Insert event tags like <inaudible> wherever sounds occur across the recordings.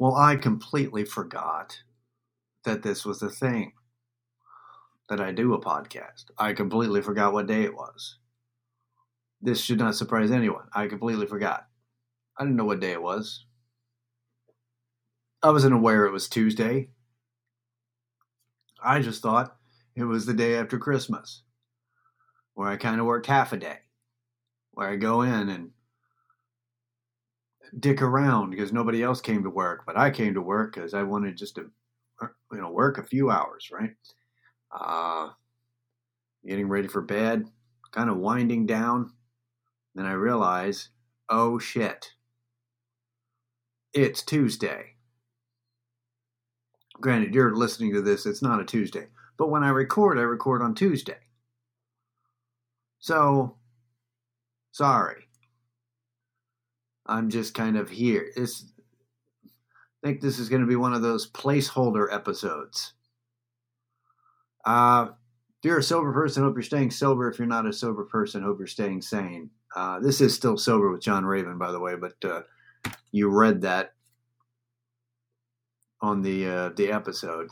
Well, I completely forgot that this was a thing that I do a podcast. I completely forgot what day it was. This should not surprise anyone. I completely forgot. I didn't know what day it was. I wasn't aware it was Tuesday. I just thought it was the day after Christmas, where I kind of worked half a day, where I go in and dick around because nobody else came to work, but I came to work because I wanted just to, you know, work a few hours, right? Uh, getting ready for bed, kind of winding down. Then I realize, oh shit, it's Tuesday. Granted, you're listening to this, it's not a Tuesday. But when I record, I record on Tuesday. So, sorry. I'm just kind of here. It's, I think this is going to be one of those placeholder episodes. Uh, if you're a sober person, hope you're staying sober. If you're not a sober person, hope you're staying sane. Uh, this is still sober with John Raven, by the way, but uh, you read that on the uh, the episode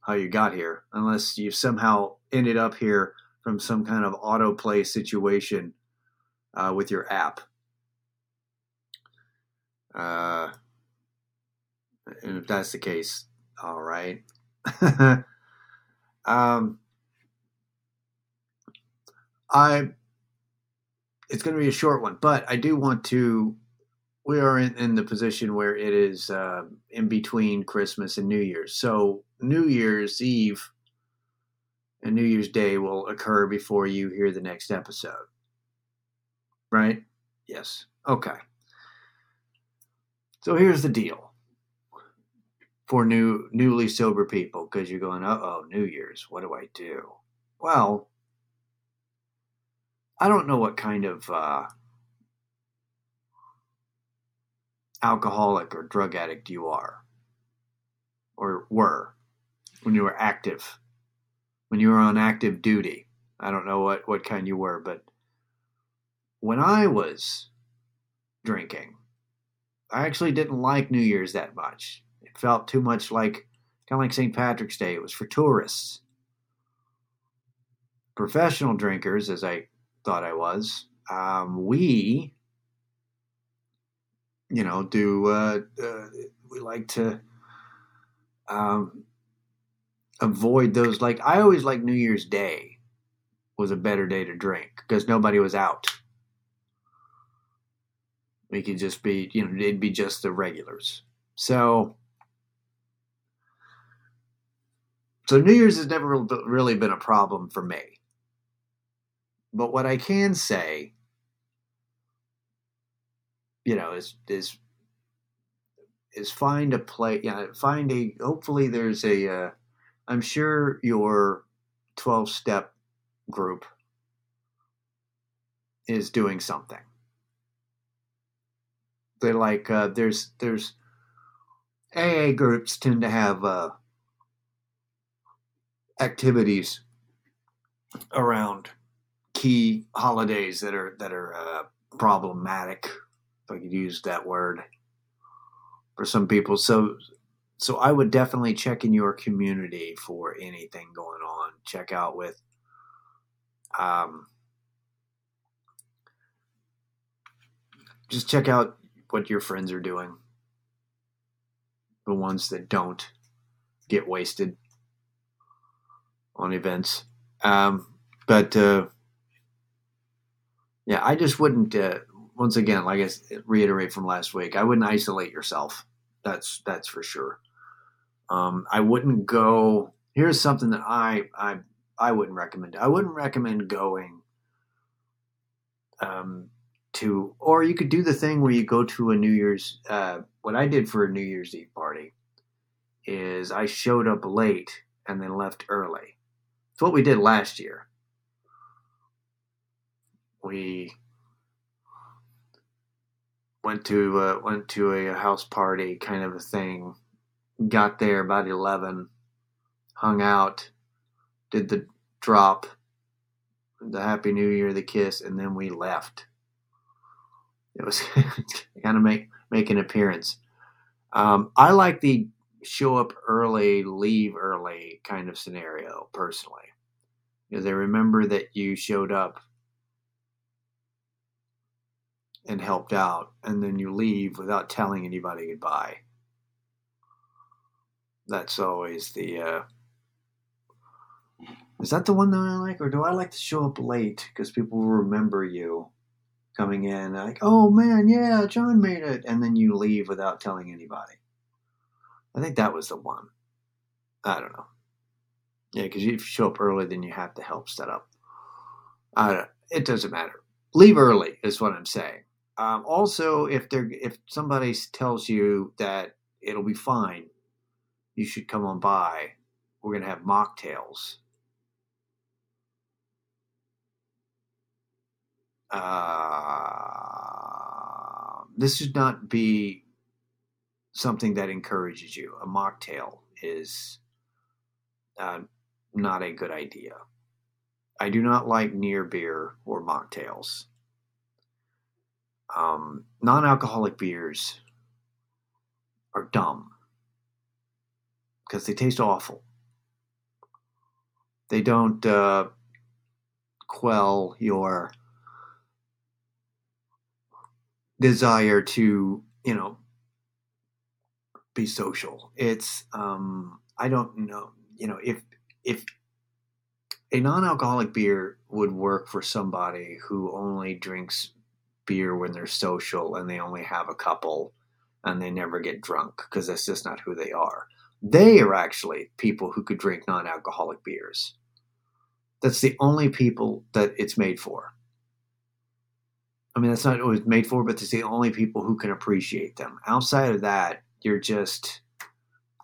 how you got here, unless you somehow ended up here from some kind of autoplay situation uh, with your app. Uh, and if that's the case, all right. <laughs> um, I it's going to be a short one, but I do want to. We are in, in the position where it is uh, in between Christmas and New Year's. So New Year's Eve and New Year's Day will occur before you hear the next episode. Right? Yes. Okay. So here's the deal for new newly sober people because you're going, uh oh, New Year's, what do I do? Well, I don't know what kind of uh, alcoholic or drug addict you are or were when you were active, when you were on active duty. I don't know what, what kind you were, but when I was drinking, I actually didn't like New Year's that much. It felt too much like kind of like St. Patrick's Day. It was for tourists. Professional drinkers, as I thought I was. Um, we, you know, do uh, uh, we like to um, avoid those? Like I always like New Year's Day was a better day to drink because nobody was out. We could just be, you know, it'd be just the regulars. So, so New Year's has never really been a problem for me. But what I can say, you know, is is is find a play. You know, find a. Hopefully, there's a. Uh, I'm sure your twelve step group is doing something. They're like uh, there's there's AA groups tend to have uh, activities around key holidays that are that are uh, problematic, if I could use that word, for some people. So, so I would definitely check in your community for anything going on. Check out with, um, just check out what your friends are doing. The ones that don't get wasted on events. Um, but uh, yeah, I just wouldn't. Uh, once again, like I reiterate from last week, I wouldn't isolate yourself. That's that's for sure. Um, I wouldn't go. Here's something that I I I wouldn't recommend. I wouldn't recommend going um, to, or you could do the thing where you go to a New Year's. Uh, what I did for a New Year's Eve party is I showed up late and then left early. It's what we did last year we went to uh, went to a house party kind of a thing. Got there about eleven, hung out, did the drop, the Happy New Year, the kiss, and then we left. It was <laughs> kind of make make an appearance. Um, I like the show up early, leave early kind of scenario personally. Because they remember that you showed up and helped out, and then you leave without telling anybody goodbye. That's always the. Uh, is that the one that I like, or do I like to show up late because people remember you coming in like, oh man, yeah, John made it, and then you leave without telling anybody. I think that was the one. I don't know. Yeah, because if you show up early, then you have to help set up. Uh, it doesn't matter. Leave early is what I'm saying. Um, also, if they if somebody tells you that it'll be fine, you should come on by. We're gonna have mocktails. Uh, this should not be something that encourages you. A mocktail is uh, not a good idea. I do not like near beer or mocktails. Um, non alcoholic beers are dumb because they taste awful. They don't uh, quell your desire to, you know, be social. It's um, I don't know, you know, if if a non-alcoholic beer would work for somebody who only drinks beer when they're social and they only have a couple and they never get drunk because that's just not who they are. They are actually people who could drink non-alcoholic beers. That's the only people that it's made for. I mean, that's not what it's made for, but it's the only people who can appreciate them. Outside of that, you're just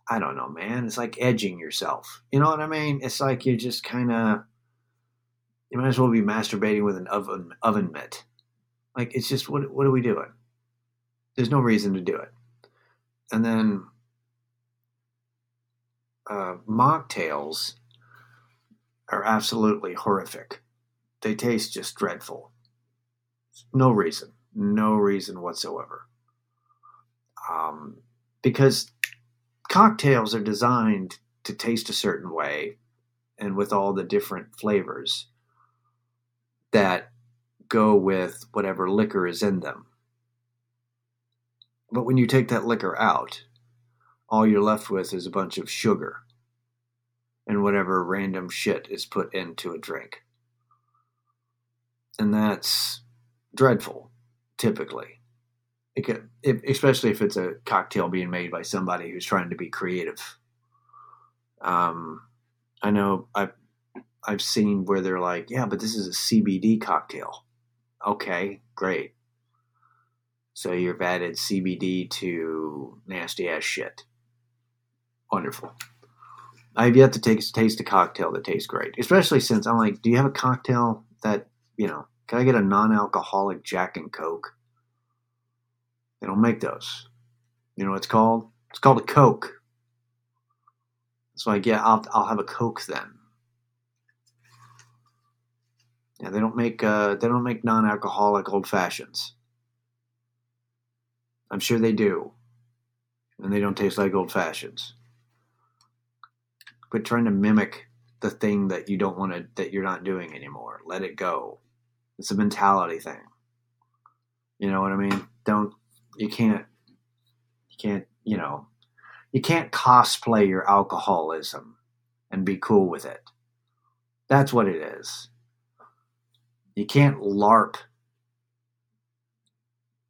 I don't know, man. It's like edging yourself. You know what I mean? It's like you're just kind of you might as well be masturbating with an oven oven mitt. Like it's just what what are we doing? There's no reason to do it. And then uh, mocktails are absolutely horrific. They taste just dreadful. No reason, no reason whatsoever. Um, because cocktails are designed to taste a certain way and with all the different flavors that go with whatever liquor is in them. But when you take that liquor out, all you're left with is a bunch of sugar and whatever random shit is put into a drink. And that's dreadful, typically it could, it, especially if it's a cocktail being made by somebody who's trying to be creative. Um, I know I've I've seen where they're like, yeah, but this is a CBD cocktail. Okay, great. So you've added CBD to nasty ass shit. Wonderful. I've yet to take taste a cocktail that tastes great, especially since I'm like, do you have a cocktail that you know? Can I get a non-alcoholic Jack and Coke? They don't make those. You know what it's called? It's called a Coke. So I get, I'll, I'll have a Coke then. Yeah, they don't make uh, they don't make non-alcoholic old fashions. I'm sure they do, and they don't taste like old fashions. Quit trying to mimic the thing that you don't want to that you're not doing anymore. Let it go. It's a mentality thing. You know what I mean? Don't you can't you can't you know you can't cosplay your alcoholism and be cool with it. That's what it is. You can't larp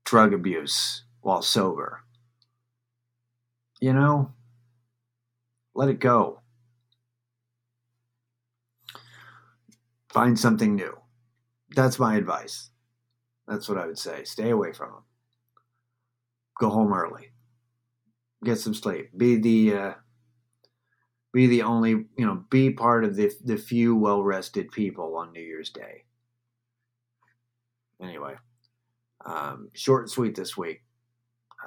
drug abuse while sober. You know? Let it go. Find something new that's my advice that's what i would say stay away from them go home early, get some sleep, be the uh, be the only you know be part of the the few well rested people on New Year's Day. Anyway, um, short and sweet this week.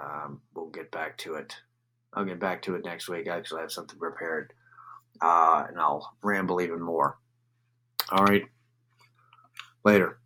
Um, we'll get back to it. I'll get back to it next week. I actually have something prepared, uh, and I'll ramble even more. All right, later.